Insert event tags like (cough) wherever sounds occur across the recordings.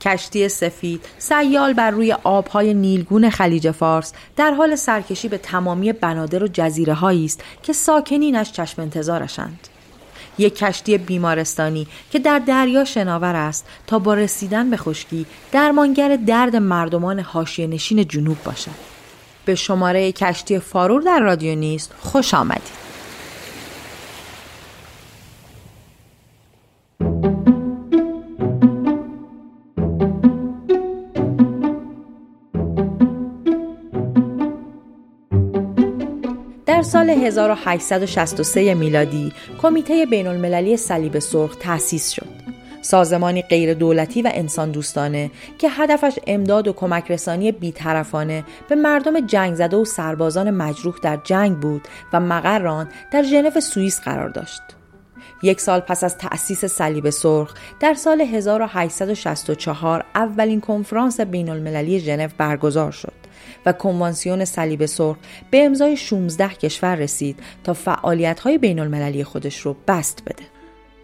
کشتی سفید سیال بر روی آبهای نیلگون خلیج فارس در حال سرکشی به تمامی بنادر و جزیره است که ساکنینش چشم انتظارشند. یک کشتی بیمارستانی که در دریا شناور است تا با رسیدن به خشکی درمانگر درد مردمان حاشیه نشین جنوب باشد. به شماره کشتی فارور در رادیو نیست خوش آمدید. سال 1863 میلادی کمیته بین المللی صلیب سرخ تأسیس شد. سازمانی غیر دولتی و انسان دوستانه که هدفش امداد و کمک رسانی بیطرفانه به مردم جنگ زده و سربازان مجروح در جنگ بود و مقران در ژنو سوئیس قرار داشت. یک سال پس از تأسیس صلیب سرخ در سال 1864 اولین کنفرانس بین المللی ژنو برگزار شد. و کنوانسیون صلیب سرخ به امضای 16 کشور رسید تا فعالیت های بین المللی خودش رو بست بده.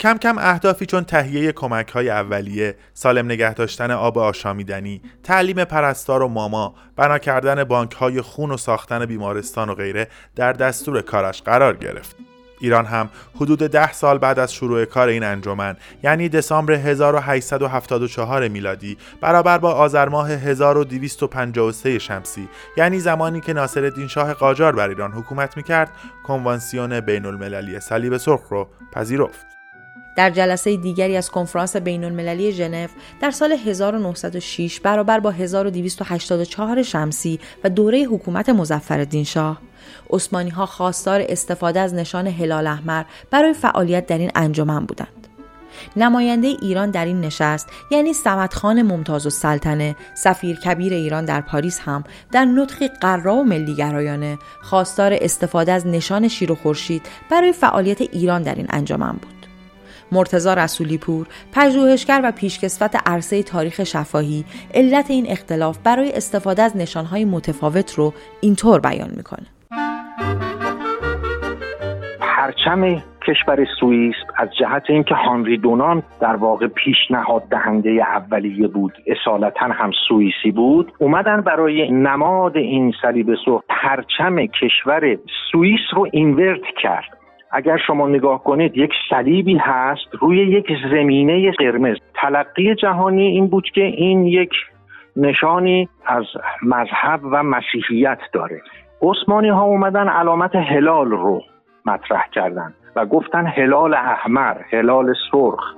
کم کم اهدافی چون تهیه کمک های اولیه، سالم نگه داشتن آب آشامیدنی، تعلیم پرستار و ماما، بنا کردن بانک های خون و ساختن بیمارستان و غیره در دستور کارش قرار گرفت. ایران هم حدود ده سال بعد از شروع کار این انجمن یعنی دسامبر 1874 میلادی برابر با آذر ماه 1253 شمسی یعنی زمانی که ناصرالدین شاه قاجار بر ایران حکومت می‌کرد کنوانسیون بین المللی صلیب سرخ رو پذیرفت. در جلسه دیگری از کنفرانس بین المللی ژنو در سال 1906 برابر با 1284 شمسی و دوره حکومت مظفرالدین شاه. عثمانی ها خواستار استفاده از نشان هلال احمر برای فعالیت در این انجمن بودند. نماینده ایران در این نشست یعنی خان ممتاز و سلطنه سفیر کبیر ایران در پاریس هم در نطقی قرا و ملیگرایانه خواستار استفاده از نشان شیر و خورشید برای فعالیت ایران در این انجمن بود. مرتزا رسولی پور پژوهشگر و پیشکسوت عرصه تاریخ شفاهی علت این اختلاف برای استفاده از نشانهای متفاوت رو اینطور بیان می‌کنه پرچم کشور سوئیس از جهت اینکه هانری دونان در واقع پیشنهاد دهنده اولیه بود اصالتا هم سوئیسی بود اومدن برای نماد این صلیب سرخ پرچم کشور سوئیس رو اینورت کرد. اگر شما نگاه کنید یک صلیبی هست روی یک زمینه قرمز. تلقی جهانی این بود که این یک نشانی از مذهب و مسیحیت داره. عثمانی ها اومدن علامت هلال رو مطرح کردن و گفتن هلال احمر هلال سرخ.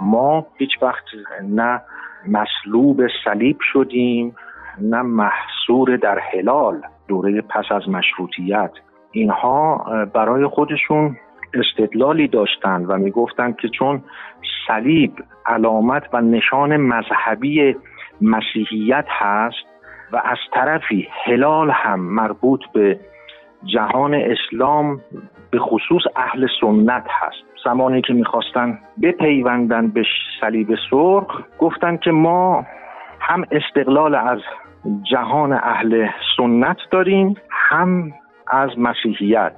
ما هیچ وقت نه مسلوب صلیب شدیم نه محصور در هلال دوره پس از مشروطیت. اینها برای خودشون استدلالی داشتند و می‌گفتند که چون صلیب علامت و نشان مذهبی مسیحیت هست و از طرفی هلال هم مربوط به جهان اسلام به خصوص اهل سنت هست. زمانی که می‌خواستن بپیوندن به صلیب سرخ گفتن که ما هم استقلال از جهان اهل سنت داریم هم از مسیحیت.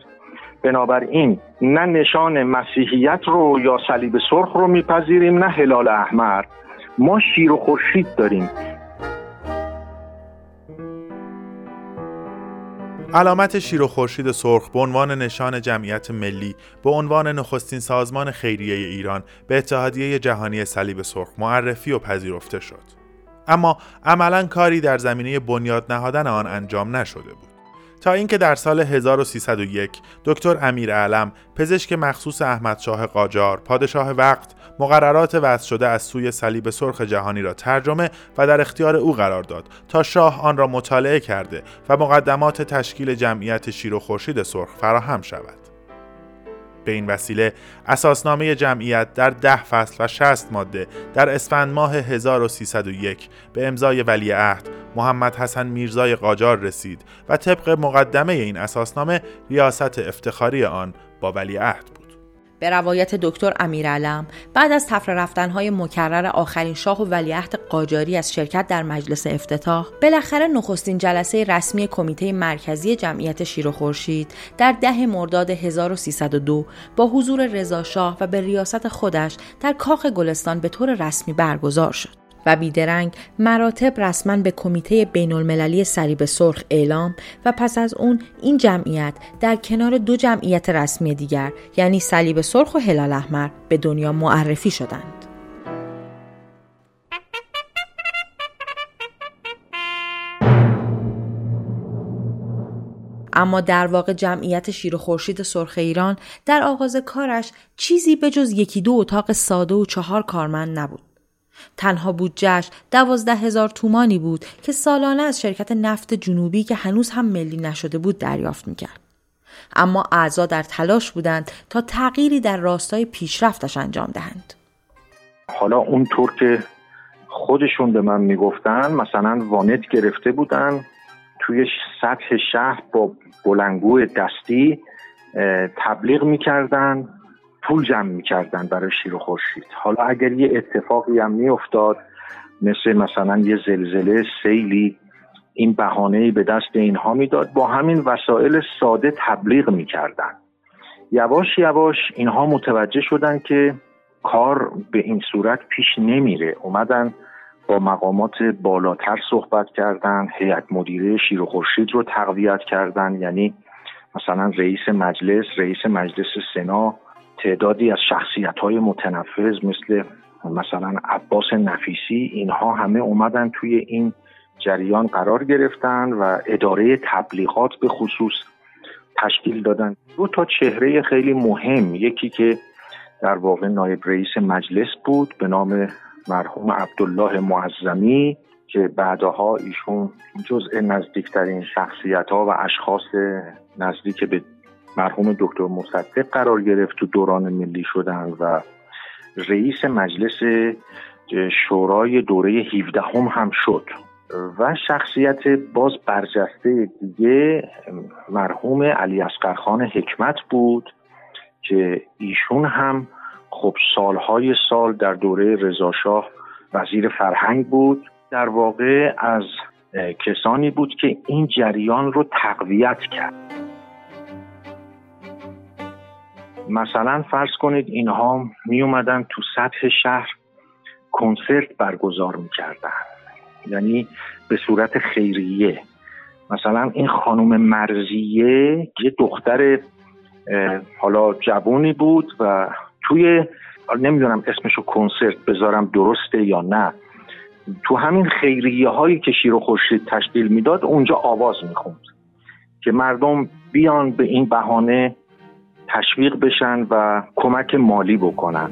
بنابراین نه نشان مسیحیت رو یا صلیب سرخ رو میپذیریم نه هلال احمر ما شیر و خورشید داریم. علامت شیر و خورشید سرخ به عنوان نشان جمعیت ملی به عنوان نخستین سازمان خیریه ایران به اتحادیه جهانی صلیب سرخ معرفی و پذیرفته شد. اما عملا کاری در زمینه بنیاد نهادن آن انجام نشده بود تا اینکه در سال 1301 دکتر امیر علم پزشک مخصوص احمد شاه قاجار پادشاه وقت مقررات وضع شده از سوی صلیب سرخ جهانی را ترجمه و در اختیار او قرار داد تا شاه آن را مطالعه کرده و مقدمات تشکیل جمعیت شیر و خورشید سرخ فراهم شود. به این وسیله اساسنامه جمعیت در ده فصل و 60 ماده در اسفند ماه 1301 به امضای ولیعهد محمد حسن میرزای قاجار رسید و طبق مقدمه این اساسنامه ریاست افتخاری آن با ولیعهد بود. به روایت دکتر امیرعلم. بعد از تفره رفتنهای مکرر آخرین شاه و ولیعهد قاجاری از شرکت در مجلس افتتاح بالاخره نخستین جلسه رسمی کمیته مرکزی جمعیت شیر و خورشید در ده مرداد 1302 با حضور رضا شاه و به ریاست خودش در کاخ گلستان به طور رسمی برگزار شد. و بیدرنگ مراتب رسما به کمیته بین المللی صلیب سرخ اعلام و پس از اون این جمعیت در کنار دو جمعیت رسمی دیگر یعنی صلیب سرخ و هلال احمر به دنیا معرفی شدند. اما در واقع جمعیت شیر و خورشید سرخ ایران در آغاز کارش چیزی به جز یکی دو اتاق ساده و چهار کارمند نبود. تنها بودجهش دوازده هزار تومانی بود که سالانه از شرکت نفت جنوبی که هنوز هم ملی نشده بود دریافت می‌کرد. اما اعضا در تلاش بودند تا تغییری در راستای پیشرفتش انجام دهند. حالا اونطور که خودشون به من می‌گفتن مثلا وانت گرفته بودن توی سطح شهر با بلنگو دستی تبلیغ می‌کردن پول جمع می‌کردن برای شیر و خورشید. حالا اگر یه اتفاقی هم میافتاد مثل مثلا یه زلزله سیلی این بهانه به دست اینها می‌داد با همین وسایل ساده تبلیغ می‌کردن. یواش یواش اینها متوجه شدن که کار به این صورت پیش نمیره. اومدن با مقامات بالاتر صحبت کردن هیئت مدیره شیر و خورشید رو تقویت کردن یعنی مثلا رئیس مجلس رئیس مجلس سنا تعدادی از شخصیت های متنفذ مثل مثلا عباس نفیسی اینها همه اومدن توی این جریان قرار گرفتن و اداره تبلیغات به خصوص تشکیل دادن. دو تا چهره خیلی مهم یکی که در واقع نایب رئیس مجلس بود به نام مرحوم عبدالله معظمی که بعدها ایشون جزء نزدیکترین شخصیت ها و اشخاص نزدیک به مرحوم دکتر مصدق قرار گرفت تو دوران ملی شدن و رئیس مجلس شورای دوره 17 هم, هم شد و شخصیت باز برجسته دیگه مرحوم علی اسقرخان حکمت بود که ایشون هم خب سالهای سال در دوره رضاشاه وزیر فرهنگ بود. در واقع از کسانی بود که این جریان رو تقویت کرد. مثلا فرض کنید اینها می اومدن تو سطح شهر کنسرت برگزار می‌کردن. یعنی به صورت خیریه. مثلا این خانم مرزیه یه دختر حالا جوونی بود و توی نمی‌دونم اسمشو کنسرت بذارم درسته یا نه. تو همین خیریه هایی که شیر و خورشید تشکیل می‌داد اونجا آواز می‌خوند که مردم بیان به این بهانه تشویق بشن و کمک مالی بکنن.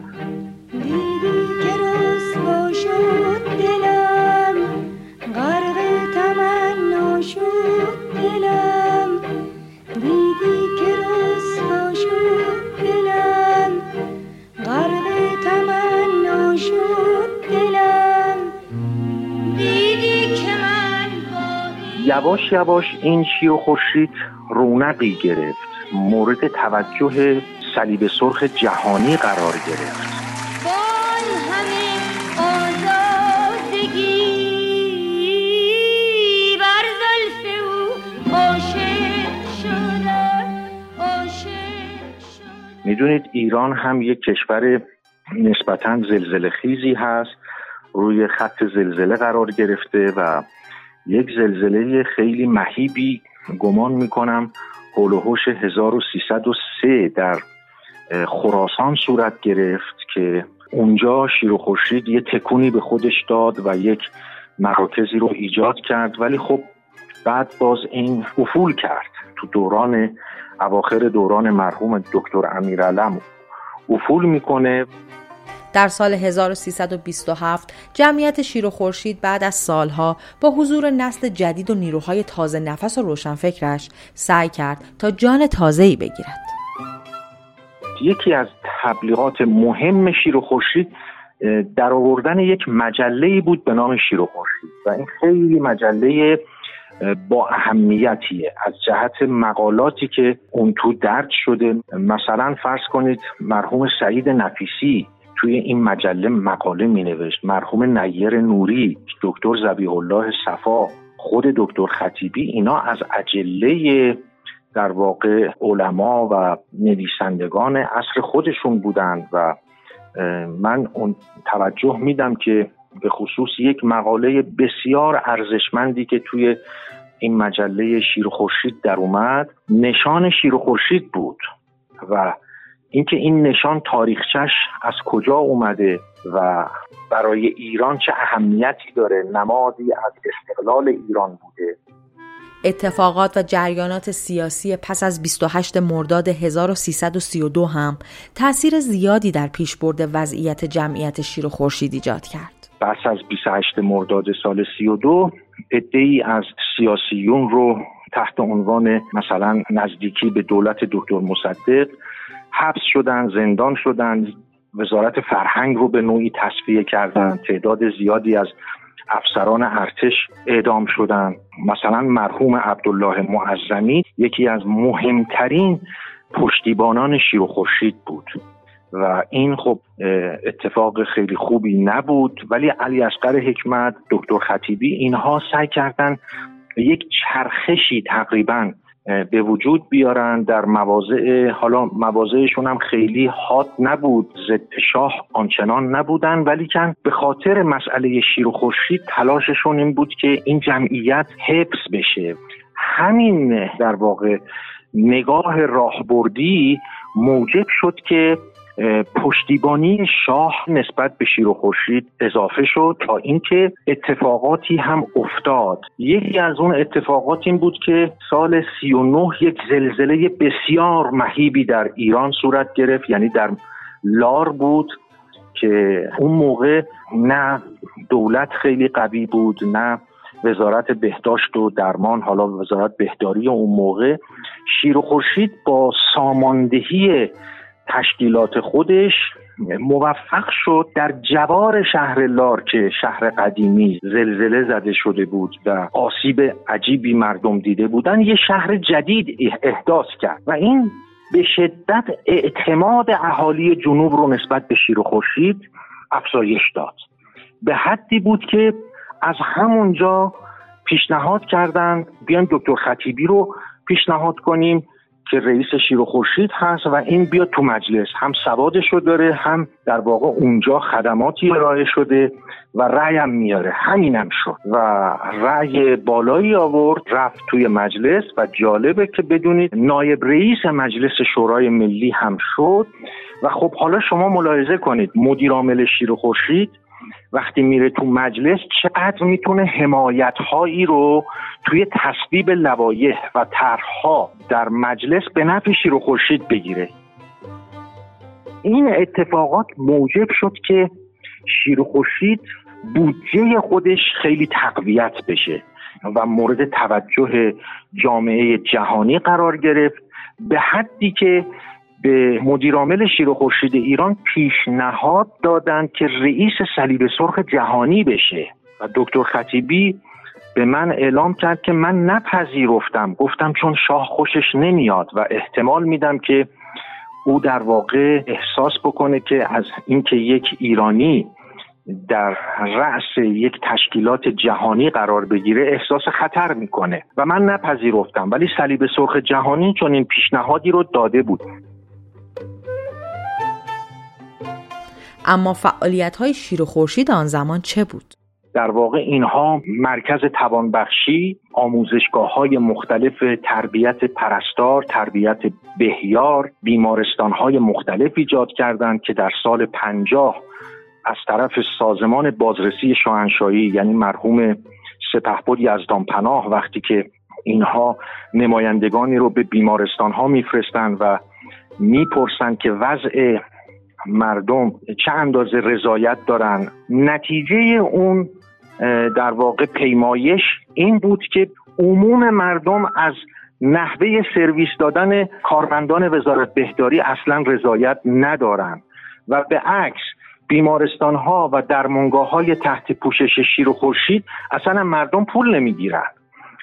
یواش یواش این شیر و خورشید رونقی گرفت. مورد توجه صلیب سرخ جهانی قرار گرفت. می‌دونید ایران هم یک کشور نسبتا زلزله خیزی هست روی خط زلزله قرار گرفته و یک زلزله خیلی مهیبی گمان می‌کنم. و 1303 در خراسان صورت گرفت که اونجا شیر و یه تکونی به خودش داد و یک مراکزی رو ایجاد کرد. ولی خب بعد باز این افول کرد تو دوران اواخر دوران مرحوم دکتر امیرعلم. افول می‌کنه در سال 1327 جمعیت شیر و خورشید بعد از سالها با حضور نسل جدید و نیروهای تازه نفس و روشنفکرش سعی کرد تا جان تازه‌ای بگیرد. یکی از تبلیغات مهم شیر و خورشید در آوردن یک مجله بود به نام شیر و خورشید و این خیلی مجله با اهمیتیه از جهت مقالاتی که اون تو درد شده مثلا فرض کنید مرحوم سعید نفیسی توی این مجله مقاله می نوشت مرحوم نیر نوری دکتر زبیح الله صفا خود دکتر خطیبی اینا از اجله در واقع علما و نویسندگان عصر خودشون بودند و من اون توجه میدم که به خصوص یک مقاله بسیار ارزشمندی که توی این مجله شیر خورشید در اومد نشان شیر خورشید بود و اینکه این نشان تاریخچش از کجا اومده و برای ایران چه اهمیتی داره نمادی از استقلال ایران بوده اتفاقات و جریانات سیاسی پس از 28 مرداد 1332 هم تاثیر زیادی در پیشبرد وضعیت جمعیت شیر و خورشید ایجاد کرد. پس از 28 مرداد سال 32 ای از سیاسیون رو تحت عنوان مثلا نزدیکی به دولت دکتر مصدق حبس شدن زندان شدن وزارت فرهنگ رو به نوعی تصفیه کردن تعداد زیادی از افسران ارتش اعدام شدن. مثلا مرحوم عبدالله معظمی یکی از مهمترین پشتیبانان شیر و خورشید بود. و این خب اتفاق خیلی خوبی نبود. ولی علی اصغر حکمت دکتر خطیبی اینها سعی کردن یک چرخشی تقریبا به وجود بیارن در مواضع حالا مواضعشون هم خیلی حاد نبود ضد شاه آنچنان نبودن ولی کن به خاطر مسئله شیر و خورشید تلاششون این بود که این جمعیت حفظ بشه. همین در واقع نگاه راهبردی موجب شد که پشتیبانی شاه نسبت به شیر و خورشید اضافه شد تا اینکه اتفاقاتی هم افتاد. یکی از اون اتفاقات این بود که سال 39 یک زلزله بسیار مهیبی در ایران صورت گرفت یعنی در لار بود که اون موقع نه دولت خیلی قوی بود نه وزارت بهداشت و درمان حالا وزارت بهداری اون موقع. شیر و خورشید با ساماندهی تشکیلات خودش موفق شد در جوار شهر لار که شهر قدیمی زلزله زده شده بود و آسیب عجیبی مردم دیده بودن یه شهر جدید احداث کرد و این به شدت اعتماد اهالی جنوب رو نسبت به شیر و خورشید افزایش داد. به حدی بود که از همونجا پیشنهاد کردند بیان دکتر خطیبی رو پیشنهاد کنیم. که رئیس شیر و خورشید هست و این بیاد تو مجلس. هم سوادش رو داره هم در واقع اونجا خدماتی ارائه شده و رأی هم میاره. همینم شد و رأی بالایی آورد رفت توی مجلس و جالبه که بدونید نایب رئیس مجلس شورای ملی هم شد. و خب حالا شما ملاحظه کنید مدیر عامل شیر و خورشید وقتی میره تو مجلس چقدر می‌تونه حمایت هایی رو توی تصویب لوایح و طرحها در مجلس به نفع شیر خورشید بگیره؟ این اتفاقات موجب شد که شیر خورشید بودجه خودش خیلی تقویت بشه و مورد توجه جامعه جهانی قرار گرفت به حدی که به مدیرعامل شیر و خورشید ایران پیشنهاد دادند که رئیس صلیب سرخ جهانی بشه. و دکتر خطیبی به من اعلام کرد که من نپذیرفتم. گفتم چون شاه خوشش نمیاد و احتمال میدم که او در واقع احساس بکنه که از اینکه یک ایرانی در رأس یک تشکیلات جهانی قرار بگیره احساس خطر می‌کنه. و من نپذیرفتم. ولی صلیب سرخ جهانی چون این پیشنهادی رو داده بود. اما فعالیت های شیر و خورشید آن زمان چه بود؟ در واقع اینها مرکز توانبخشی آموزشگاه های مختلف تربیت پرستار تربیت بهیار بیمارستان های مختلف ایجاد کردند که در سال پنجاه از طرف سازمان بازرسی شاهنشاهی یعنی مرحوم سپهبد یزدان پناه وقتی که اینها نمایندگانی رو به بیمارستان ها میفرستند و می‌پرسند که وضع مردم چه اندازه رضایت دارن. نتیجه اون در واقع پیمایش این بود که عموم مردم از نحوه سرویس دادن کارمندان وزارت بهداری اصلا رضایت ندارند و به عکس بیمارستان ها و درمانگاه های تحت پوشش شیر و خورشید اصلا مردم پول نمی‌گیرند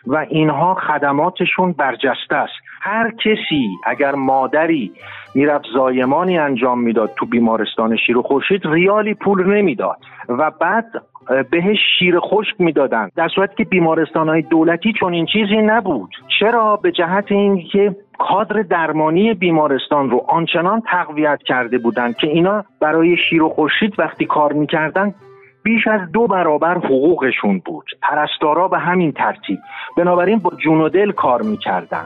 و اینها خدماتشون برجسته است. هر کسی اگر مادری می‌رفت زایمانی انجام می‌داد تو بیمارستان شیر و خورشید ریالی پول نمی‌داد و بعد بهش شیر خشک می‌دادن. در صورتی که بیمارستان های دولتی چون این چیزی نبود. چرا؟ به جهت اینکه کادر درمانی بیمارستان رو آنچنان تقویت کرده بودند که اینا برای شیر و خورشید وقتی کار می‌کردن بیش از دو برابر حقوقشون بود. پرستارا به همین ترتیب. بنابراین با جون و دل کار می‌کردن.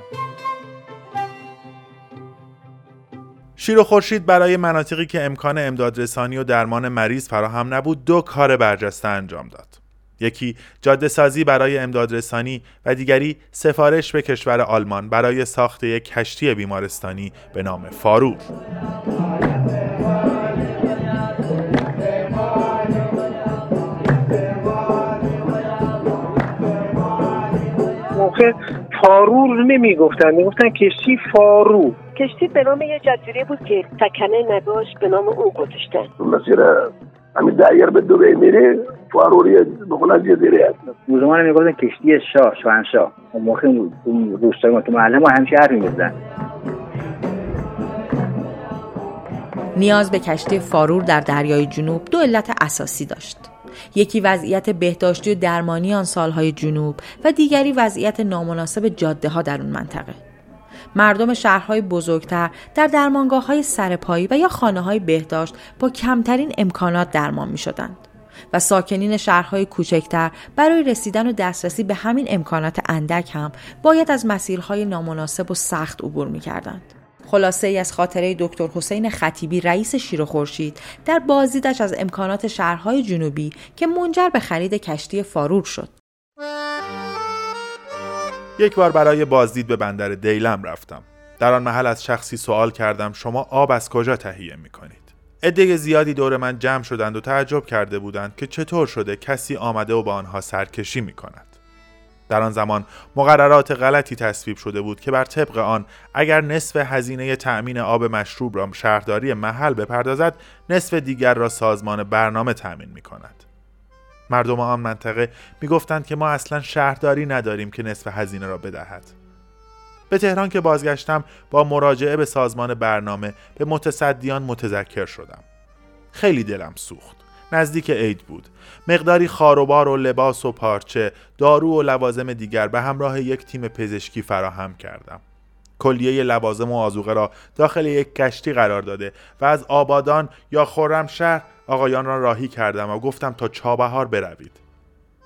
شیر و خورشید برای مناطقی که امکان امدادرسانی و درمان مریض فراهم نبود دو کار برجسته انجام داد. یکی جاده سازی برای امدادرسانی و دیگری سفارش به کشور آلمان برای ساخت یک کشتی بیمارستانی به نام فارور موقع فارور نمی‌گفتن می‌گفتن کشتی فارو کشتی به نام یه جزیره بود که سکنه نداشت به نام اون گذاشتن. مسیر همین دایر به دوبه میره فاروری بخونن جزیره هست. موزمان می‌گفتن کشتی شاه شاهنشاه. اون موقع اون روستای تو محله ما همیشه حرف می‌زدن. نیاز به کشتی فارور در دریای جنوب دو علت اساسی داشت. یکی وضعیت بهداشتی و درمانی آن سالهای جنوب و دیگری وضعیت نامناسب جاده ها در اون منطقه. مردم شهرهای بزرگتر در درمانگاه های سرپایی و یا خانه های بهداشت با کمترین امکانات درمان می شدند. و ساکنین شهرهای کوچکتر برای رسیدن و دسترسی به همین امکانات اندک هم باید از مسیرهای نامناسب و سخت عبور می کردند. خلاصه ای از خاطره دکتر حسین خطیبی رئیس شیر خورشید در بازدیدش از امکانات شهرهای جنوبی که منجر به خرید کشتی فارور شد. یک بار برای بازدید به بندر دیلم رفتم. در آن محل از شخصی سوال کردم شما آب از کجا تهیه می کنید؟ عده زیادی دور من جمع شدند و تعجب کرده بودند که چطور شده کسی آمده و با آنها سرکشی می کند. در آن زمان مقررات غلطی تصویب شده بود که بر طبق آن اگر نصف هزینه تأمین آب مشروب را شهرداری محل بپردازد نصف دیگر را سازمان برنامه تأمین می کند. مردم آن منطقه می‌گفتند که ما اصلا شهرداری نداریم که نصف هزینه را بدهد. به تهران که بازگشتم با مراجعه به سازمان برنامه به متصدیان متذکر شدم. خیلی دلم سوخت. نزدیک عید بود مقداری خاروبار و لباس و پارچه دارو و لوازم دیگر به همراه یک تیم پزشکی فراهم کردم کلیه لوازم و آزوقه را داخل یک کشتی قرار داده و از آبادان یا خرمشهر آقایان را راهی کردم و گفتم تا چابهار بروید.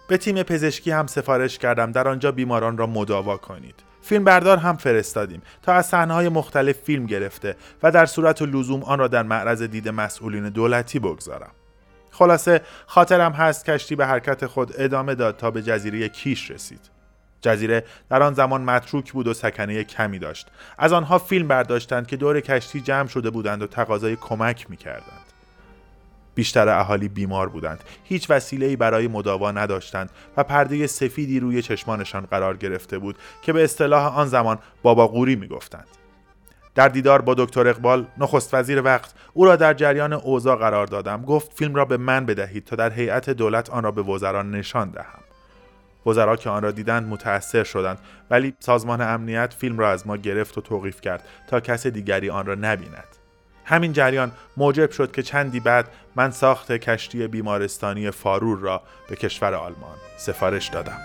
به تیم پزشکی هم سفارش کردم در آنجا بیماران را مداوا کنید. فیلم بردار هم فرستادیم تا از های مختلف فیلم گرفته و در صورت لزوم آن را در معرض دید مسئولین دولتی بگذارم. خلاصه خاطرم هست کشتی به حرکت خود ادامه داد تا به جزیره کیش رسید. جزیره در آن زمان متروک بود و سکنه کمی داشت. از آنها فیلم برداشتند که دور کشتی جمع شده بودند و تقاضای کمک می کردند. بیشتر اهالی بیمار بودند. هیچ وسیله‌ای برای مداوا نداشتند و پرده سفیدی روی چشمانشان قرار گرفته بود که به اصطلاح آن زمان بابا قوری می‌گفتند. در دیدار با دکتر اقبال نخست وزیر وقت او را در جریان اوضاع قرار دادم. گفت فیلم را به من بدهید تا در هیئت دولت آن را به وزران نشان دهم. وزرا که آن را دیدند متأثر شدند ولی سازمان امنیت فیلم را از ما گرفت و توقیف کرد تا کس دیگری آن را نبیند. همین جریان موجب شد که چندی بعد من ساخت کشتی بیمارستانی فارور را به کشور آلمان سفارش دادم.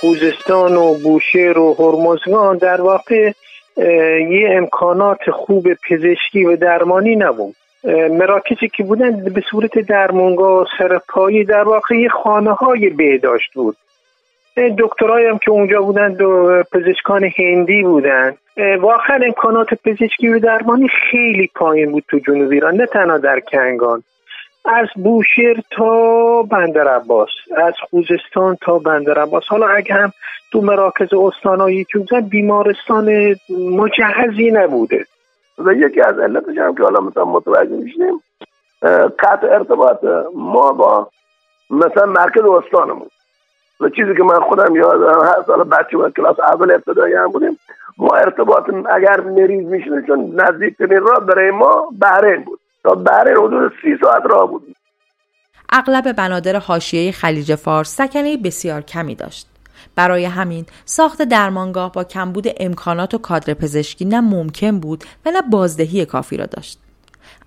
خوزستان و بوشهر و هرمزگان در واقع یه امکانات خوب پزشکی و درمانی نبود. مراکزی که بودن به صورت درمانگاه سرپایی در واقع یه خانه های بهداشت بود. دکترهایی هم که اونجا بودن دو پزشکان هندی بودن. واقعا امکانات پزشکی و درمانی خیلی پایین بود تو جنوب ایران نه تنها در کنگان. از بوشهر تا بندر عباس از خوزستان تا بندر عباس حالا اگه هم تو مراکز استانایی که بیمارستان مجهزی نبوده. و یکی از علتش هم که حالا مثلا متوجه میشیم قطع ارتباط ما با مثلا مرکز استانمون و چیزی که من خودم یادم هر سال بچه و کلاس اول ابتدایی هم بودیم ما ارتباط اگر مریض می‌شد چون نزدیکترین راه برای ما بحرین بود. تا بحرین حدود سی ساعت راه بود اغلب بنادر حاشیه خلیج فارس سکنه بسیار کمی داشت برای همین ساخت درمانگاه با کمبود امکانات و کادر پزشکی نه ممکن بود و نه بازدهی کافی را داشت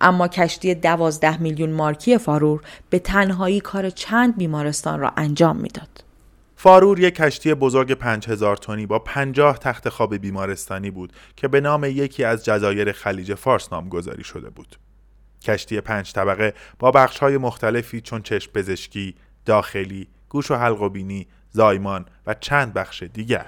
اما کشتی دوازده میلیون مارکی فارور به تنهایی کار چند بیمارستان را انجام می‌داد. فارور یک کشتی بزرگ 5000 تنی با 50 تخت خواب بیمارستانی بود که به نام یکی از جزایر خلیج فارس نامگذاری شده بود. کشتی پنج طبقه با بخش های مختلفی چون چشم پزشکی، داخلی، گوش و حلق و بینی، زایمان و چند بخش دیگر.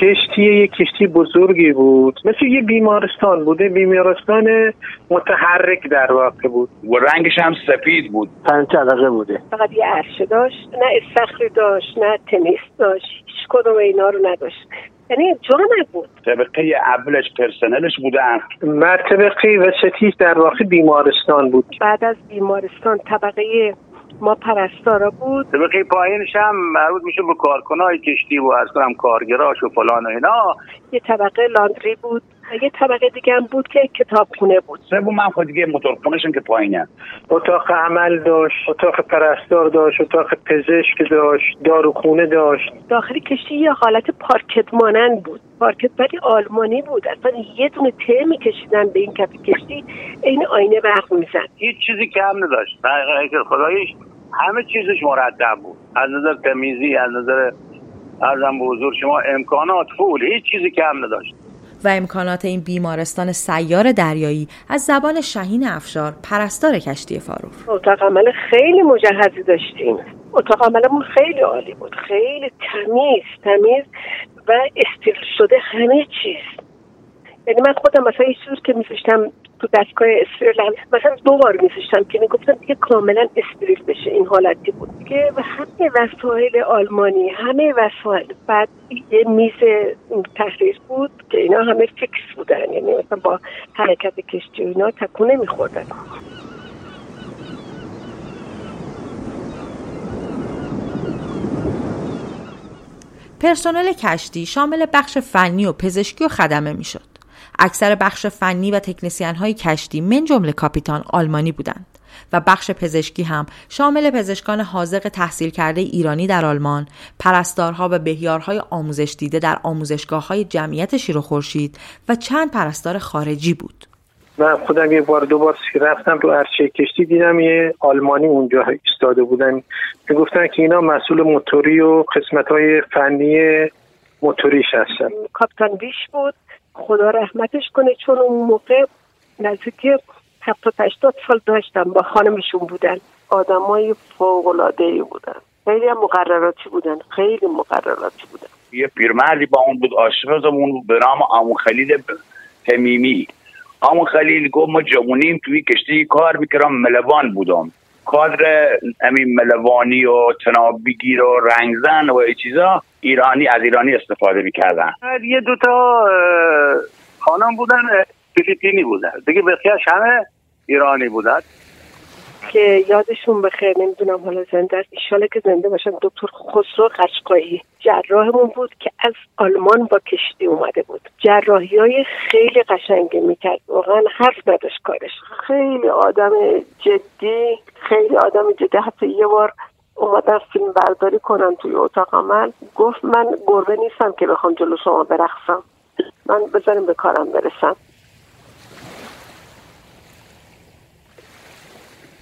کشتی یک کشتی بزرگی بود. مثل یه بیمارستان بوده بیمارستان متحرک در واقع بود. و رنگش هم سفید بود. پنج طبقه بوده. فقط یه عرشه داشت نه استخری داشت نه تنیس داشت. هیچ کدوم اینا رو نداشت. یعنی جا نبود. طبقه اولش پرسنلش بودن مرتبه وسطی در واقع بیمارستان بود. بعد از بیمارستان طبقه ما پرستارا بود. طبقه پایینش هم مربوط میشه به کارکنای کشتی و از کنم کارگراش و فلان و اینا. یه طبقه لاندری بود. یه طبقه دیگه هم بود که کتابخونه بود. سوم من خود دیگه موتورخونهشون که پایینه اتاق عمل داشت اتاق پرستار داشت اتاق پزشک داشت داروخونه داشت. داخل کشتی یه حالت پارکت مانند بود. پارکت ولی آلمانی بود. اصلا یه دونه ته میکشیدن به این کف کشتی عین آینه برق می‌زد. هیچ چیزی کم نداشت. حقیقت خداییش همه چیزش مرتب بود. از نظر تمیزی از نظر ارزم به حضور شما امکانات فول. هیچ چیزی کم نداشت. و امکانات این بیمارستان سیار دریایی از زبان شهین افشار پرستار کشتی فارور اتاق عمل خیلی مجهزی داشتیم. اتاق عملمون خیلی عالی بود. خیلی تمیز تمیز و استیل شده همه چیز. یعنی من خودم مثلا یه چیز که میذاشتم تو دستگاه استریل مثلا دو بار میذاشتم که می‌گفتم دیگه کاملا استریل بشه این حالتی بود. و همه وسایل آلمانی همه وسایل. بعد یه میز تحریر بود که اینا همه فکس بودن. یعنی مثلا با حرکت کشتی اینا تکون نمیخوردن. پرسنل کشتی شامل بخش فنی و پزشکی و خدمه می‌شد. اکثر بخش فنی و تکنسیان های کشتی من جمله کاپیتان آلمانی بودند و بخش پزشکی هم شامل پزشکان حاضق تحصیل کرده ایرانی در آلمان، پرستارها و بهیارهای آموزش دیده در آموزشگاه های جمعیت شیر و خورشید و چند پرستار خارجی بود. من خودم یه بار دو بار رفتم تو عرشه کشتی دیدم یه آلمانی اونجا ایستاده بودن. می‌گفتن که اینا مسئول موتوری و قسمت های فنی موتوریش هستن. کاپتان بیش بود. خدا رحمتش کنه چون اون موقع نزدیک هفتاد هشتاد سال داشتم با خانمشون بودن. آدمای فوق العاده بودن. خیلی هم مقرراتی بودن خیلی مقرراتی بودن. یه پیرمردی با اون بود عاشقمون به نام امو خلیل تمیمی امو خلیل گفت ما جوونیم توی کشتی کار می‌کردم ملوان بودم. کادر همین ملوانی و تناب بگیر و رنگزن و چیزا ایرانی از ایرانی استفاده می‌کردن. یه دوتا خانم بودن فیلیپینی بودن. دیگه بخیرش همه ایرانی بودن که یادشون بخیر نمی‌دونم حالا زنده است. ایشاله که زنده باشن دکتر خسرو قشقایی. جراحمون بود که از آلمان با کشتی اومده بود. جراحی های خیلی قشنگی می‌کرد. واقعا حرف نداشت کارش. خیلی آدم جدی خیلی آدم جدی. حتی یه بار اومدن فیلم برداری کنن توی اتاق عمل گفت من گربه نیستم که بخوام جلو شما برخصم من بذاریم به کارم برسم.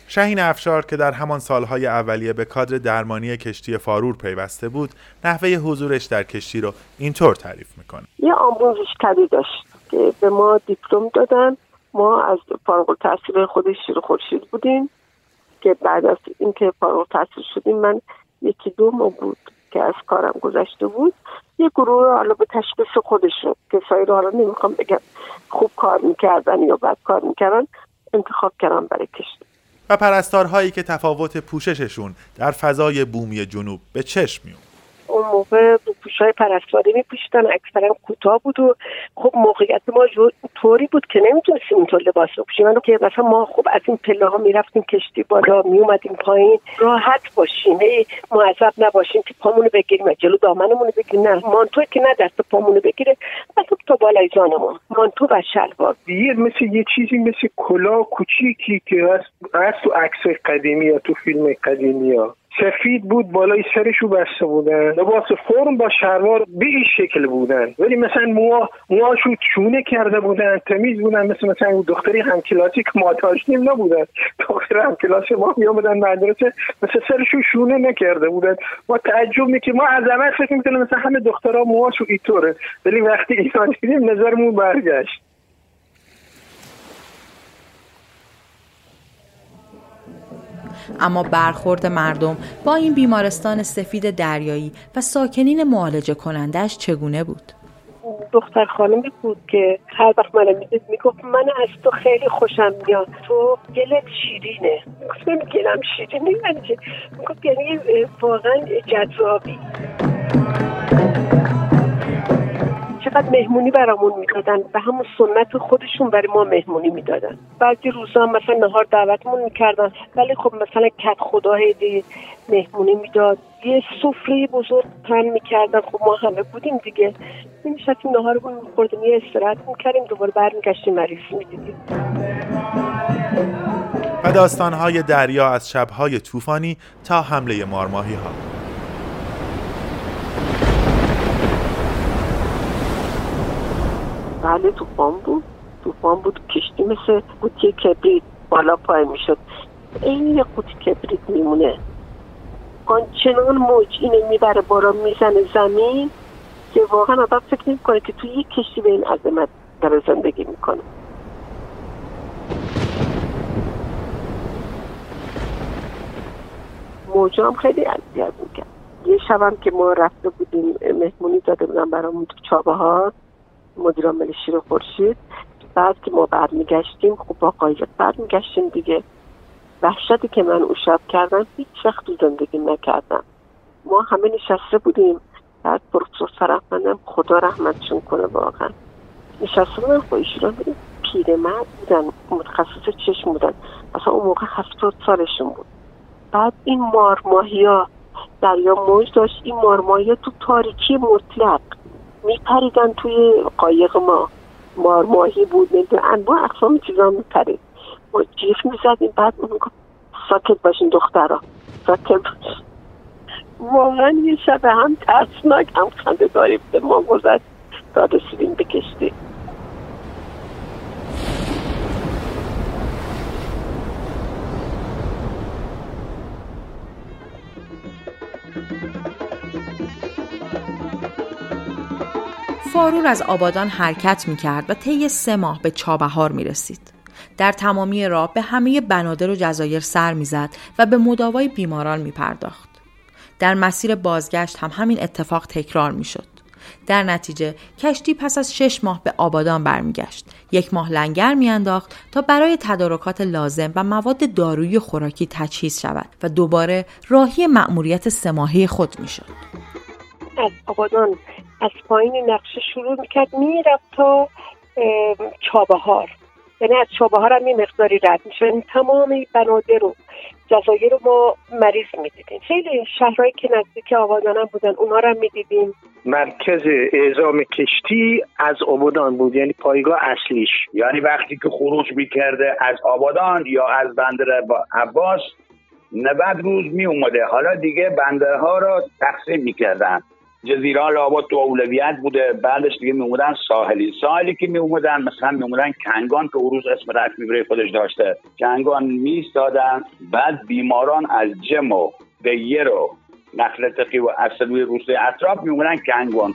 شهین افشار که در همان سالهای اولیه به کادر درمانی کشتی فارور پیوسته بود نحوه حضورش در کشتی رو اینطور تعریف می‌کنه. یه آموزشکده داشت که به ما دیپلم دادن. ما از فارغ التحصیل خودش شیر خورشید بودیم که بعد از اینکه فارغ التحصیل شدیم من یکی دو ماه بود که از کارم گذشته بود. یه گروه حالا به تشخیص خودش رو کسایی رو حالا نمی‌خوام بگم خوب کار می‌کردن یا بد کار می‌کردن انتخاب کردم برای کشتی. و پرستارهایی که تفاوت پوشششون در فضای بومی جنوب به چشم میون اون موقع پوشای پرستواری میپوشیدن اکثرا کوتاه بود و خب موقعیت ما طوری بود که نمی‌تونستیم اینطور لباس رو پوشیم. که مثلا ما خب از این پله ها می‌رفتیم کشتی بالا میومدیم پایین. راحت باشیم. معذب نباشیم که پامونو بگیریم جلو دامنمون بگیریم. نه مانتو که نه دست پامونو بگیره. مثل تا بالای جانمون. مانتو و شلوار. یه مثل یه چیزی مثل کلا کوچیکی که از تو عکس قدیمی یا تو فیلم قدیمی ها. سفید بود بالای سرشو بسته بودن. لباس فرم با شلوار به این شکل بودن. ولی مثلا موها موهاشو چونه کرده بودن تمیز بودن مثل مثلا دختری همکلاسی که ما داشتیم نبودن. دختر همکلاس ما میامدن مدرسه مثل سرشو شونه نکرده بودن. ما تعجب می‌کنیم ما از اول فکر می‌کنیم مثلا همه دخترها موهاشو اینطوره. ولی وقتی ایران دیدیم نظرمون برگشت. اما برخورد مردم با این بیمارستان سفید دریایی و ساکنین معالجه کنندش چگونه بود؟ دختر خانمی بود که هر وقت من می‌دید می‌گفت من از تو خیلی خوشم میاد. تو گلت شیرینه. گفتم گلم شیرینه یعنی می‌گفت یعنی واقعا جذابی. چقدر مهمونی برامون می‌دادن به همون سنت خودشون برای ما مهمونی می‌دادن. بعضی روزا مثلا نهار دعوتمون می‌کردن ولی خب مثلا کت خدا هدیه مهمونی می‌داد. یه سفره بزرگ تن می‌کردن. خب ما همه بودیم دیگه. نمیشتیم نهارمون میخوردیم یه استراحت می‌کردیم دوباره برمیگشتیم مریض می‌دیدیم. و داستانهای دریا از شبهای طوفانی تا حمله مارماهی ها بله توفان بود. توفان بود کشتی مثل قوطی کبریت بالا پای می‌شد. این یه قوطی کبریت میمونه. آنچنان موج اینه می‌بره بارا می‌زنه زمین که واقعا آدم فکر نمی‌کنه که توی یک کشتی به این عظمت داره زندگی می‌کنه. موجا هم خیلی اذیت می‌کرد. یه شبم که ما رفته بودیم مهمونی داده بودم برامون تو چابه ها مدیر عامل شیر خورشید. بعد که ما برمیگشتیم خب با قایق برمیگشتیم دیگه. وحشتی که من او شب کردم هیچ وقت تو زندگی نکردم. ما همه نشسته بودیم. بعد پروفسور فرهمندم خدا رحمتشون کنه واقعا. نشسته بودن با ایشون پیرمرد بودن متخصص چشم بودن. اصلا اون موقع هفتاد سالشون بود. بعد این مارماهی ها دریا موج داشت. این مارماهی ها تو تاریکی مطلق. میپریدن توی قایق ما. مارماهی بود نمیدون انواع اقسام چیزا میپرید. ما جیف می‌زدیم بعد اون ساکت باشین دخترا. ساکت واقعا یه شب هم ترسناک هم خنده داری به ما گذشت. تا رسیدیم به کشتی فارور از آبادان حرکت می کرد و طی سه ماه به چابهار می رسید. در تمامی راه به همه بنادر و جزایر سر می‌زد و به مداوای بیماران می پرداخت. در مسیر بازگشت هم همین اتفاق تکرار می شد. در نتیجه کشتی پس از شش ماه به آبادان برمیگشت یک ماه لنگر میانداخت تا برای تدارکات لازم و مواد دارویی خوراکی تجهیز شود و دوباره راهی مأموریت سماهی خود می‌شد از آبادان از پایین نقشه شروع می‌کرد می‌رفت تا چابهار. یعنی از چابهار هم یه مقداری رد میشه یعنی تمام بنادر رو جزایر رو ما مریض می‌دیدیم. خیلی شهرهایی که نزدیک آبادان هم بودن اونا رو می‌دیدیم. مرکز اعزام کشتی از آبادان بود یعنی پایگاه اصلیش. یعنی وقتی که خروج می‌کرده از آبادان یا از بندر عباس 90 روز می اومده حالا دیگه بندرها رو تقسیم می‌کردن. جزیره لابد تو اولویت بوده. بعدش دیگه میومدن ساحلی. ساحلی که میومدن مثلا میومدن کنگان که روز اسم رسمی برای خودش داشته. کنگان میستادن بعد بیماران از جم و بیر و نخل و اصلوی روسته اطراف میومدن کنگان.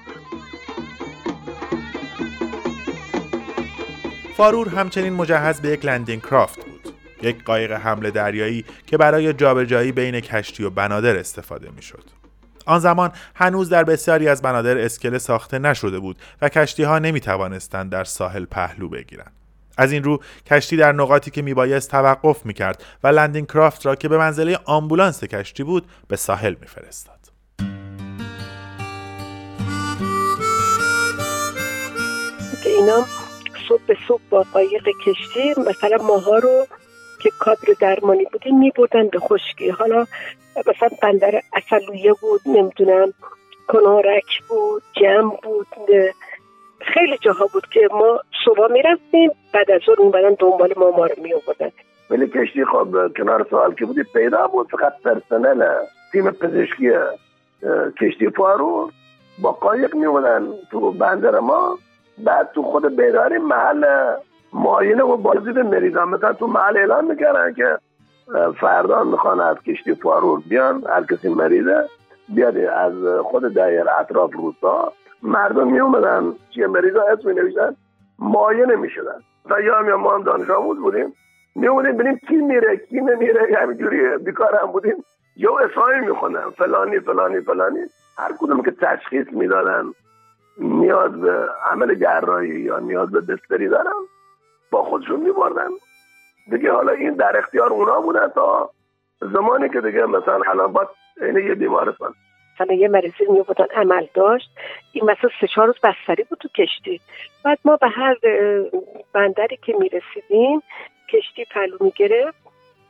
فارور همچنین مجهز به یک لندینگ کرافت بود. یک قایق حمله دریایی که برای جابجایی بین کشتی و بنادر استفاده می‌شد. آن زمان هنوز در بسیاری از بنادر اسکله ساخته نشده بود و کشتی ها نمی توانستند در ساحل پهلو بگیرند. از این رو کشتی در نقاطی که میبایست توقف می‌کرد و لندین کرافت را که به منزله آمبولانس کشتی بود به ساحل میفرستاد. که اینا صبح به صبح با قایق کشتی مثلا ماها رو که کادر درمانی بودیم میبردن به خشکی حالا مثلا بندر اصلویه بود نمی‌دونم کنارک بود جمع بود خیلی جاها بود که ما صبح می‌رفتیم بعد از اون اومدن دنبال ما ما رو میآوردن. ولی کشتی خب کنار سوال که بودی پیدا بود فقط پرسنل تیم پزشکی کشتی فارو با قایق میومدن تو بندر ما. بعد تو خود بیداری محل معاینه و بازدید مریضان مثلا تو محل اعلان می‌کردن که فردا می‌خوان از کشتی فارور بیان هر کسی مریضه بیاد از خود دایر اطراف روستا. مردم می اومدن چیه مریضا؟ اسم می نوشتن معاینه می شدن و یا ما هم دانش آموز بودیم. می اومدیم ببینیم کی میره کی نمیره. همینجوری بیکار هم بودیم. یا اسمایی می‌خونن فلانی فلانی فلانی. هر کدوم که تشخیص می‌دادن نیاز به عمل جراحی یا نیاز به بستری دارن با خودشون میبردن. دیگه حالا این در اختیار اونا بودن تا زمانی که دیگه مثلا الان باید یه بیمارستان مثلا یه مریضی می عمل داشت. این مثلا سه چهار روز بستری بود تو کشتی. بعد ما به هر بندری که می رسیدیم کشتی پلو می گرفت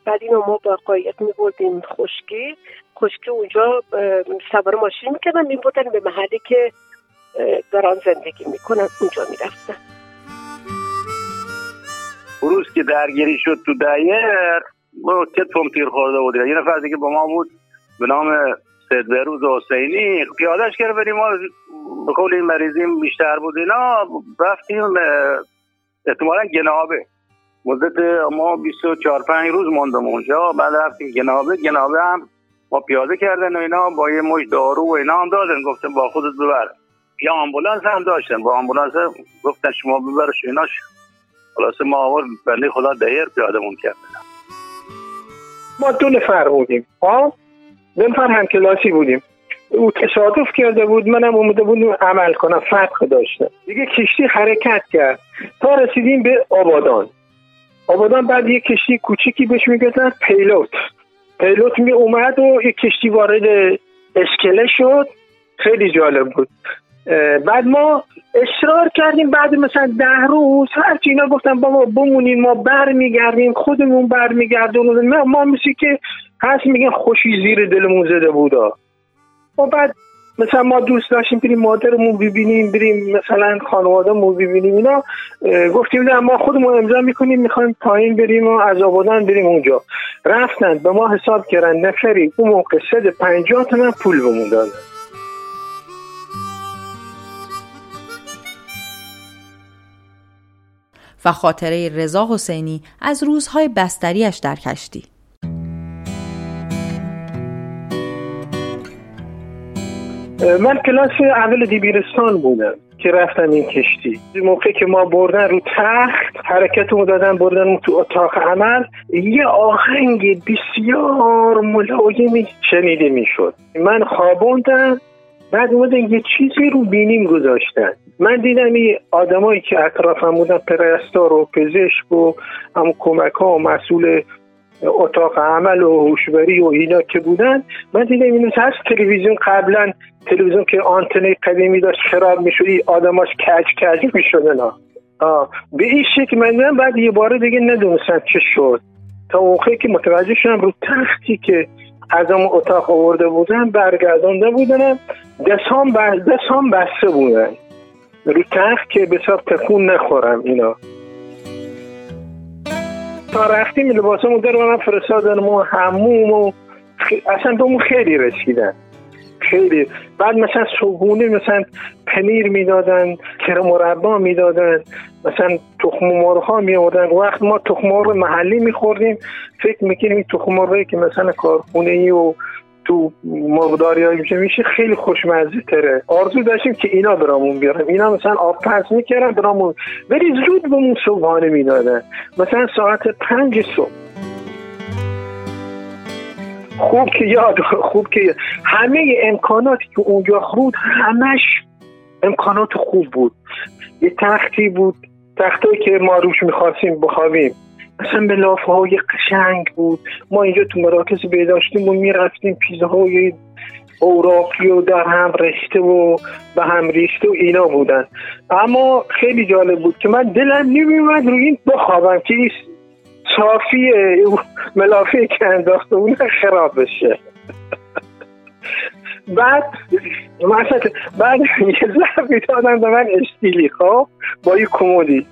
بعد اینو ما با قایق می بردیم خشکی. خشکی اونجا سوار ماشین می‌کردن می بردن به محلی که دارن زندگی می‌کنن. اونجا می‌رفتن. روز که درگیری شد تو دایر ما کتفم تیر خورده بود. یه نفر دیگه با ما بود به نام سید بروز حسینی. پیادش کرد بریم ما به قول این مریضیم بیشتر بود اینا رفتیم احتمالا گنابه. مدت ما 24 5 روز ماندم اونجا. بعد رفتیم گنابه. گنابه هم ما پیاده کردن و اینا با یه مش دارو و اینا هم دادن. گفتن با خودت ببر. یا آمبولانس هم داشتن. با آمبولانس گفتن شما ببرش. ایناش خلاصه ما آور بنده خدا دهیر پیادمون کردن ما دو نفر بودیم. ها؟ نفر هم کلاسی بودیم. او تصادف کرده بود منم اومده بودیم عمل کنم فتح داشته دیگه کشتی حرکت کرد. تا رسیدیم به آبادان. آبادان بعد یه کشتی کوچیکی بهش می‌گفتن پیلوت. پیلوت می اومد و یه کشتی وارد اسکله شد. خیلی جالب بود. بعد ما اصرار کردیم بعد مثلا ده روز هرچی اینا گفتن بابا بمونیم ما برمیگردیم خودمون برمیگردیم ما مثل که هست میگن خوشی زیر دلمون زده بودا. و بعد مثلا ما دوست داشتیم بریم مادرمون ببینیم بریم مثلا خانوادهمون ببینیم اینا. گفتیم نه ما خودمون امضا می‌کنیم می‌خوایم پایین بریم و از آبادان بریم اونجا. رفتن به ما حساب کردن نفری اون موقع صد پنجاه تومن پول بمون دادن. و خاطره رضا حسینی از روزهای بستریش در کشتی. من کلاس اول دیبیرستان بودم که رفتم این کشتی. موقع که ما بردن رو تخت حرکتمو دادن بردن تو اتاق عمل یه آهنگ بسیار ملایمی شنیده می‌شد. من خوابوندم بعد اومدن یه چیزی رو بینیم گذاشتن. من دیدم این آدمایی که اطرافم بودن پرستار و پزشک و هم کمک ها و مسئول اتاق عمل و هوشبری و اینا که بودن من دیدم این هست تلویزیون قبلا تلویزیون که آنتنه قدیمی داشت خراب می‌شد آدماش کج کج می‌شدن. آه. به این شکل من دیدم بعد یه باره دیگه ندونستم چه شد. تا موقعی که متوجه شدم رو تختی که از اون اتاق آورده بودن برگردانده بودن دستام بسته بودن. رو تخت که بسیار تکون نخورم اینا. تا رفتیم لباسمون در من فرستادن ما هموم و اصلا دومون خیلی رسیدن. خیلی. بعد مثلا صبحونه مثلا پنیر می‌دادن کرم مربا می‌دادن مثلا تخم مرغ ها می وقت ما تخم مرغ محلی میخوردیم فکر می‌کنیم تخم مرغی که مثلا کارخونه ای و تو مرغداری های میشه میشه خیلی خوشمزه تره. آرزو داشتیم که اینا برامون بیارم اینا مثلا آب پس می‌کردن برامون ولی زود بهمون صبحانه می‌دادن. مثلا ساعت پنج صبح. خوب که یاد خوب که همه امکاناتی که اونجا بود همش امکانات خوب بود. یه تختی بود. تختایی که ما روش می‌خواستیم بخوابیم. اصلا به لافه های قشنگ بود. ما اینجا تو مراکز بهداشتیمون می‌رفتیم پیزاهای اوراقی و در هم رشته و به هم ریخته و اینا بودن. اما خیلی جالب بود که من دلم نمیومد روی این بخوابم که این صافی ملافه که انداخته بودن خراب بشه. (laughs) بعد مثلا بعد یه ظرفی دادن به من استیلی خب؟ با یه کمودی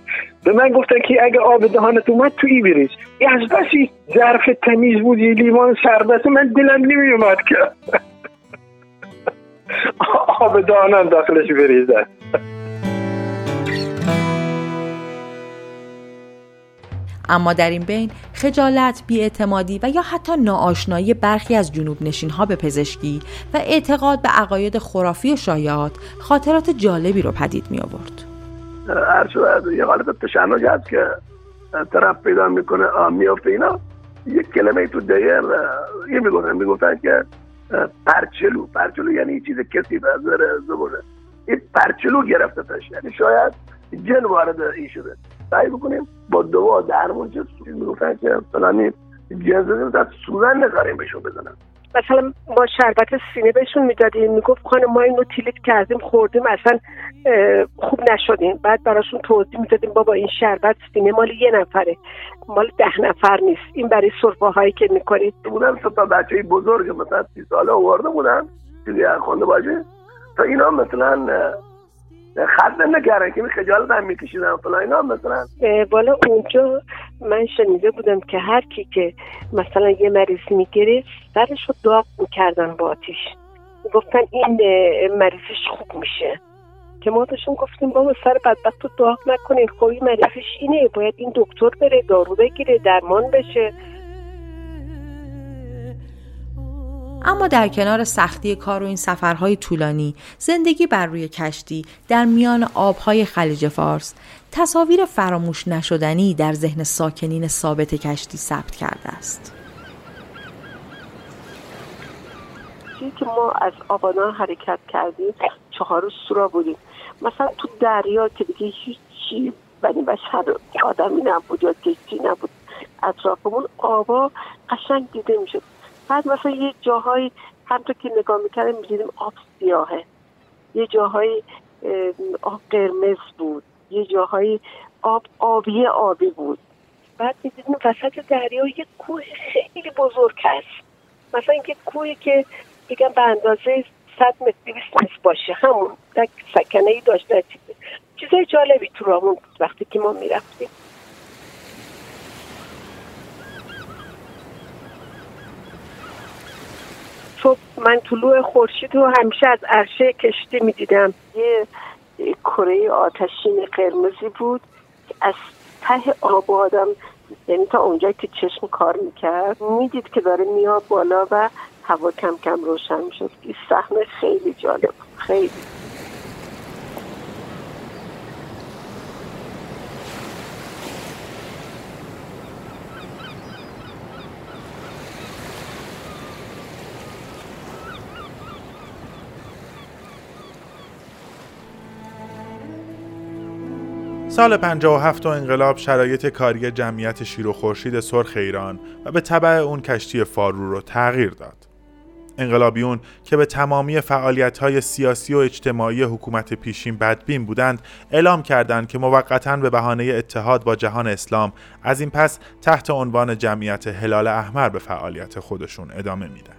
به من گفتن که اگه آب دهانت اومد توی بریز از بسی ظرف تمیز بود یه لیوان سربسته من دلم نمی اومد که (laughs) آب دهانم داخلش بریزن اما در این بین خجالت، بیاعتمادی و یا حتی ناآشنایی برخی از جنوب نشین ها به پزشکی و اعتقاد به عقاید خرافی و شایعات خاطرات جالبی رو پدید می آورد. هر یه غالب تشنج هست که طرف پیدا می‌کنه میافته اینا. یک کلمه تو دیر یه می‌گفتن می‌گفتن که پرچلو. پرچلو یعنی چیز کسی به زبونه این پرچلو گرفتتش. یعنی شاید جن وارد این شده. سعی بکنیم با دوا درمون چه می‌گفتن که فلانی جن زده سوزن نذاریم بهشون بزنن. مثلا ما شربت سینه بهشون می‌دادیم می‌گفت خانم ما اینو تیلیت کردیم خوردیم اصلا خوب نشدیم. بعد براشون توضیح می‌دادیم بابا این شربت سینه مال یه نفره مال ده نفر نیست. این برای صرفه هایی که می‌کنید. بودن سه تا بچه بزرگ مثلا سی ساله آورده بودن دیگه خونده باشه تا اینا مثلا خط نکردن که خجالت هم میکشیدن فلان اینا مثلا. بالا اونجا من شنیده بودم که هر کی که مثلا یه مریض می‌گرفت سرش رو داغ می‌کردن با آتیش. گفتن این مریضش خوب میشه. که ما داشتیم گفتیم بابا سر بدبخت رو داغ نکنین خوبی مریضش اینه باید این دکتر بره دارو بگیره درمان بشه. اما در کنار سختی کار و این سفرهای طولانی زندگی بر روی کشتی در میان آبهای خلیج فارس تصاویر فراموش نشدنی در ذهن ساکنین ثابت کشتی ثبت کرده است. که ما از آبانا حرکت کردیم چهار سورا بودیم. مثلا تو دریا که دیگه هیچی بنی بشر آدمی نبود یا کشتی نبود اطرافمون آبا قشنگ دیده می‌شد. بعد مثلا یه جاهایی همطور که نگاه می‌کردیم می‌دیدیم آب سیاهه. یه جاهایی آب قرمز بود. یه جاهایی آب آبی آبی بود. بعد می‌دیدیم وسط دریا یه کوه خیلی بزرگ هست. مثلا اینکه کوهی که بگم به اندازه صد متر دویست متر باشه. همون یک سکنه ای داشته چیزای جالبی تو رامون بود وقتی که ما می‌رفتیم. صبح من طلوع خورشید رو همیشه از عرشه کشتی می‌دیدم. یه کره آتشین قرمزی بود از ته آب آدم یعنی تا اونجا که چشم کار می‌کرد می‌دید که داره میاد بالا و هوا کم کم روشن می‌شد. این صحنه خیلی جالب خیلی. سال 57 و انقلاب شرایط کاری جمعیت شیر و خورشید سرخ ایران و به طبع اون کشتی فارو رو تغییر داد. انقلابیون که به تمامی فعالیت های سیاسی و اجتماعی حکومت پیشین بدبین بودند اعلام کردند که موقتا به بهانه اتحاد با جهان اسلام از این پس تحت عنوان جمعیت هلال احمر به فعالیت خودشون ادامه میدن.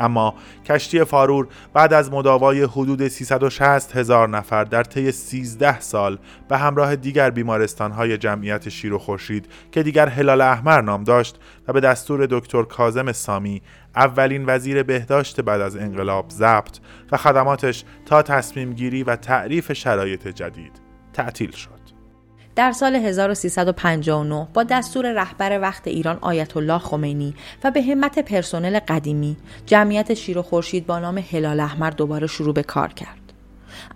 اما کشتی فارور بعد از مداوای حدود 360 هزار نفر در طی 13 سال به همراه دیگر بیمارستانهای جمعیت شیر و خورشید که دیگر هلال احمر نام داشت و به دستور دکتر کازم سامی اولین وزیر بهداشت بعد از انقلاب ضبط و خدماتش تا تصمیم گیری و تعریف شرایط جدید تعطیل شد. در سال 1359 با دستور رهبر وقت ایران آیت الله خمینی و به همت پرسنل قدیمی جمعیت شیر و خورشید با نام هلال احمر دوباره شروع به کار کرد.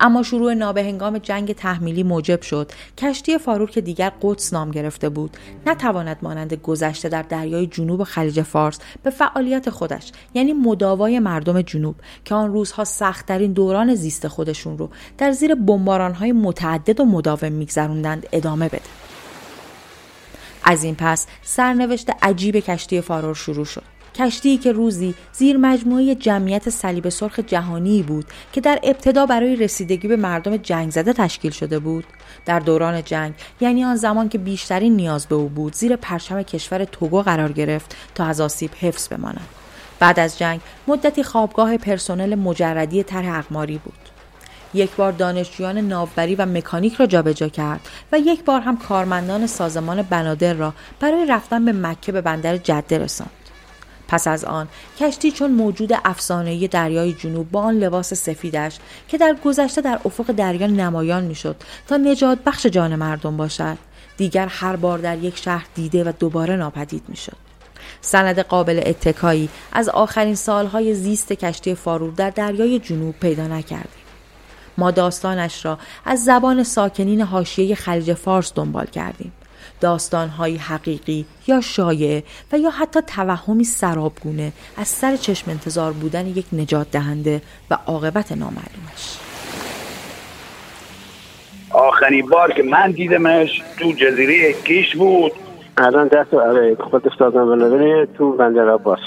اما شروع نابهنگام جنگ تحمیلی موجب شد. کشتی فارور که دیگر قدس نام گرفته بود. نتواند مانند گذشته در دریای جنوب خلیج فارس به فعالیت خودش یعنی مداوای مردم جنوب که آن روزها سختترین دوران زیست خودشون رو در زیر بمبارانهای متعدد و مداوم میگذروندند ادامه بده. از این پس سرنوشت عجیب کشتی فارور شروع شد. کشتی که روزی زیر مجموعه جمعیت صلیب سرخ جهانی بود که در ابتدا برای رسیدگی به مردم جنگ زده تشکیل شده بود. در دوران جنگ یعنی آن زمان که بیشترین نیاز به او بود زیر پرچم کشور توگو قرار گرفت تا از آسیب حفظ بماند. بعد از جنگ مدتی خوابگاه پرسنل مجردی طرح اقماری بود. یک بار دانشجویان ناوبری و مکانیک را جابجا کرد و یک بار هم کارمندان سازمان بنادر را برای رفتن به مکه به بندر جده رساند. پس از آن کشتی چون موجود افسانه‌ای دریای جنوب با آن لباس سفیدش که در گذشته در افق دریا نمایان می‌شد تا نجات بخش جان مردم باشد. دیگر هر بار در یک شهر دیده و دوباره ناپدید می‌شد. سند قابل اتکایی از آخرین سالهای زیست کشتی فارور در دریای جنوب پیدا نکردیم ما داستانش را از زبان ساکنین حاشیه خلیج فارس دنبال کردیم. داستانهایی حقیقی یا شایع و یا حتی توهمی سرابگونه از سر چشم انتظار بودن یک نجات دهنده و عاقبت نامعلومش. آخرین بار که من دیدمش تو جزیره کیش بود. الان دست آره خود سازمان بنابراین تو بندر عباس.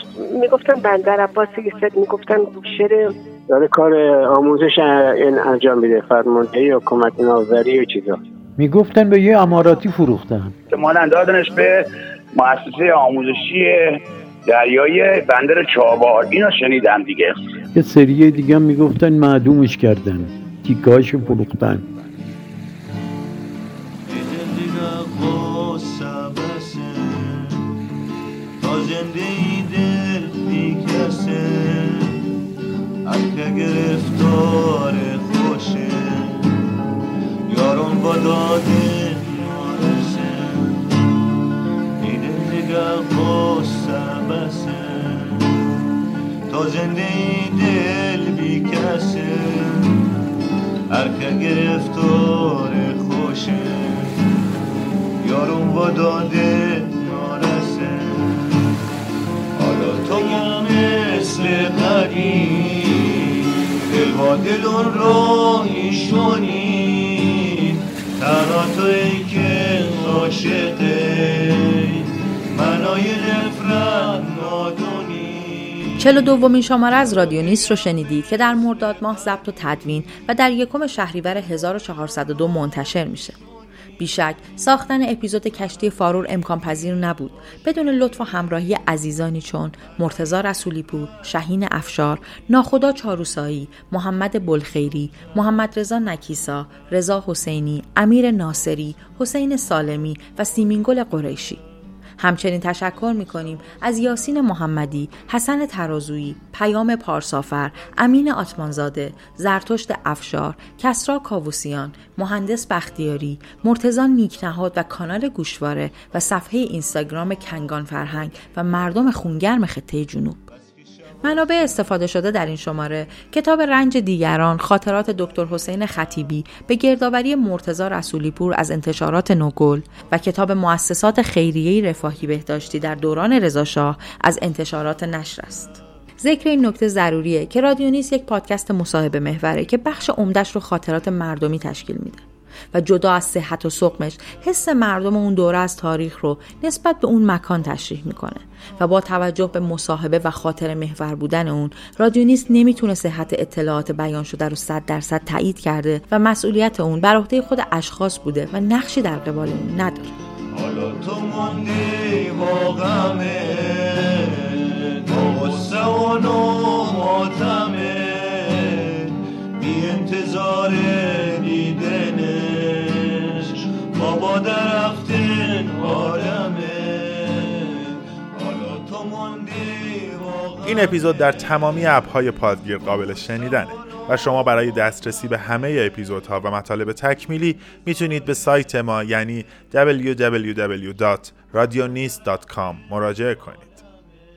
می‌گفتن بندر عباس که می‌گفتن بوشهر. داره کار آموزش این انجام میده فرماندهی و کمک ناوری و چیزا. می‌گفتن به یه اماراتی فروختن. مانند دادنش به مؤسسه آموزشی دریای بندر چابهار. اینو شنیدم دیگه. یه سریه دیگه هم می‌گفتن معدومش کردن. تیکاش فروختن. گرفتار خوشه. یارون با داده نارسه دیده نگه قصه بسه تا زنده دل بی کسه هر که گرفتار خوشه. یارون با داده نارسه. حالا تو مثل قدیم دل با دلون رو ایشونی چلو دومین شماره از رادیو نیست رو شنیدید که در مرداد ماه ضبط و تدوین و در یکم شهریور 1402 منتشر میشه. بیشک ساختن اپیزود کشتی فارور امکان پذیر نبود بدون لطف و همراهی عزیزانی چون مرتضی رسولی پور، شهین افشار، ناخدا چاروسایی، محمد بلخیری، محمد رضا نکیسا، رضا حسینی، امیر ناصری، حسین سالمی و سیمینگل قریشی همچنین تشکر می کنیم از یاسین محمدی، حسن ترازویی، پیام پارسافر، امین آتمانزاده، زرتشت افشار، کسرا کاووسیان، مهندس بختیاری، مرتضی نیکنهاد و کانال گوشواره و صفحه اینستاگرام کنگان فرهنگ و مردم خونگرم خطه جنوب. منابع استفاده شده در این شماره کتاب رنج دیگران خاطرات دکتر حسین خطیبی به گردآوری مرتزا رسولی پور از انتشارات نوگل و کتاب مؤسسات خیریه رفاهی بهداشتی در دوران رضاشاه از انتشارات نشر است. ذکر این نکته ضروریه که رادیونیس یک پادکست مصاحبه محوره که بخش عمدش رو خاطرات مردمی تشکیل میده. و جدا از صحت و سقمش حس مردم اون دوره از تاریخ رو نسبت به اون مکان تشریح می‌کنه و با توجه به مصاحبه و خاطر محور بودن اون رادیونیست نمی‌تونه صحت اطلاعات بیان شده رو صد درصد تایید کرده و مسئولیت اون بر عهده خود اشخاص بوده و نقشی در قبال اون نداره. حالا تو موندی با غمه و بی درختین این اپیزود در تمامی اپهای پادگیر قابل شنیدنه و شما برای دسترسی به همه اپیزودها و مطالب تکمیلی می‌تونید به سایت ما یعنی www.radionist.com مراجعه کنید.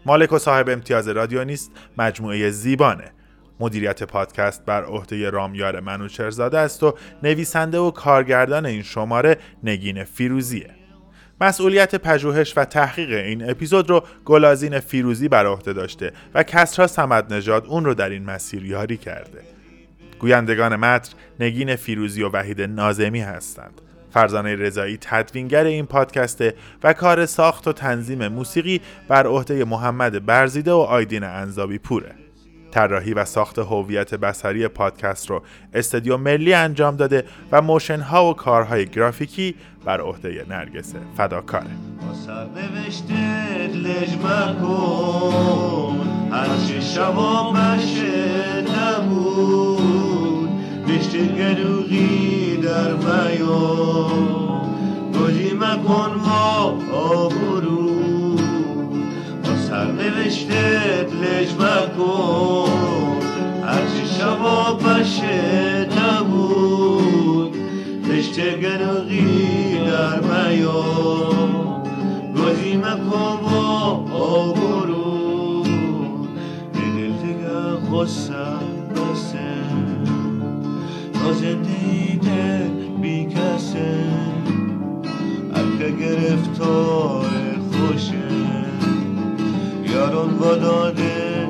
مالک و صاحب امتیاز رادیونیست مجموعه زیبانه مدیریت پادکست بر عهده رامیار منوچرزاده است و نویسنده و کارگردان این شماره نگین فیروزیه. مسئولیت پژوهش و تحقیق این اپیزود رو گلازین فیروزی بر عهده داشته و کسرا سمد نژاد اون رو در این مسیر یاری کرده. گویندگان متن نگین فیروزی و وحید نازمی هستند. فرزانه رضایی تدوینگر این پادکسته و کار ساخت و تنظیم موسیقی بر عهده محمد برزیده و آیدین انزابی پوره طراحی و ساخت هویت بصری پادکست رو استودیو ملی انجام داده و موشن ها و کارهای گرافیکی بر عهده نرگس فداکاره در میان. گلی مکن ما آبرو سرنوشتت لج مکن هرچه شبا مشه نبود. بشت گروغی در میان گلی مکن ما آبرو دل دیگه خواستم بسن. تا زندگی بی کسه گرفتار خوشه یاران و داده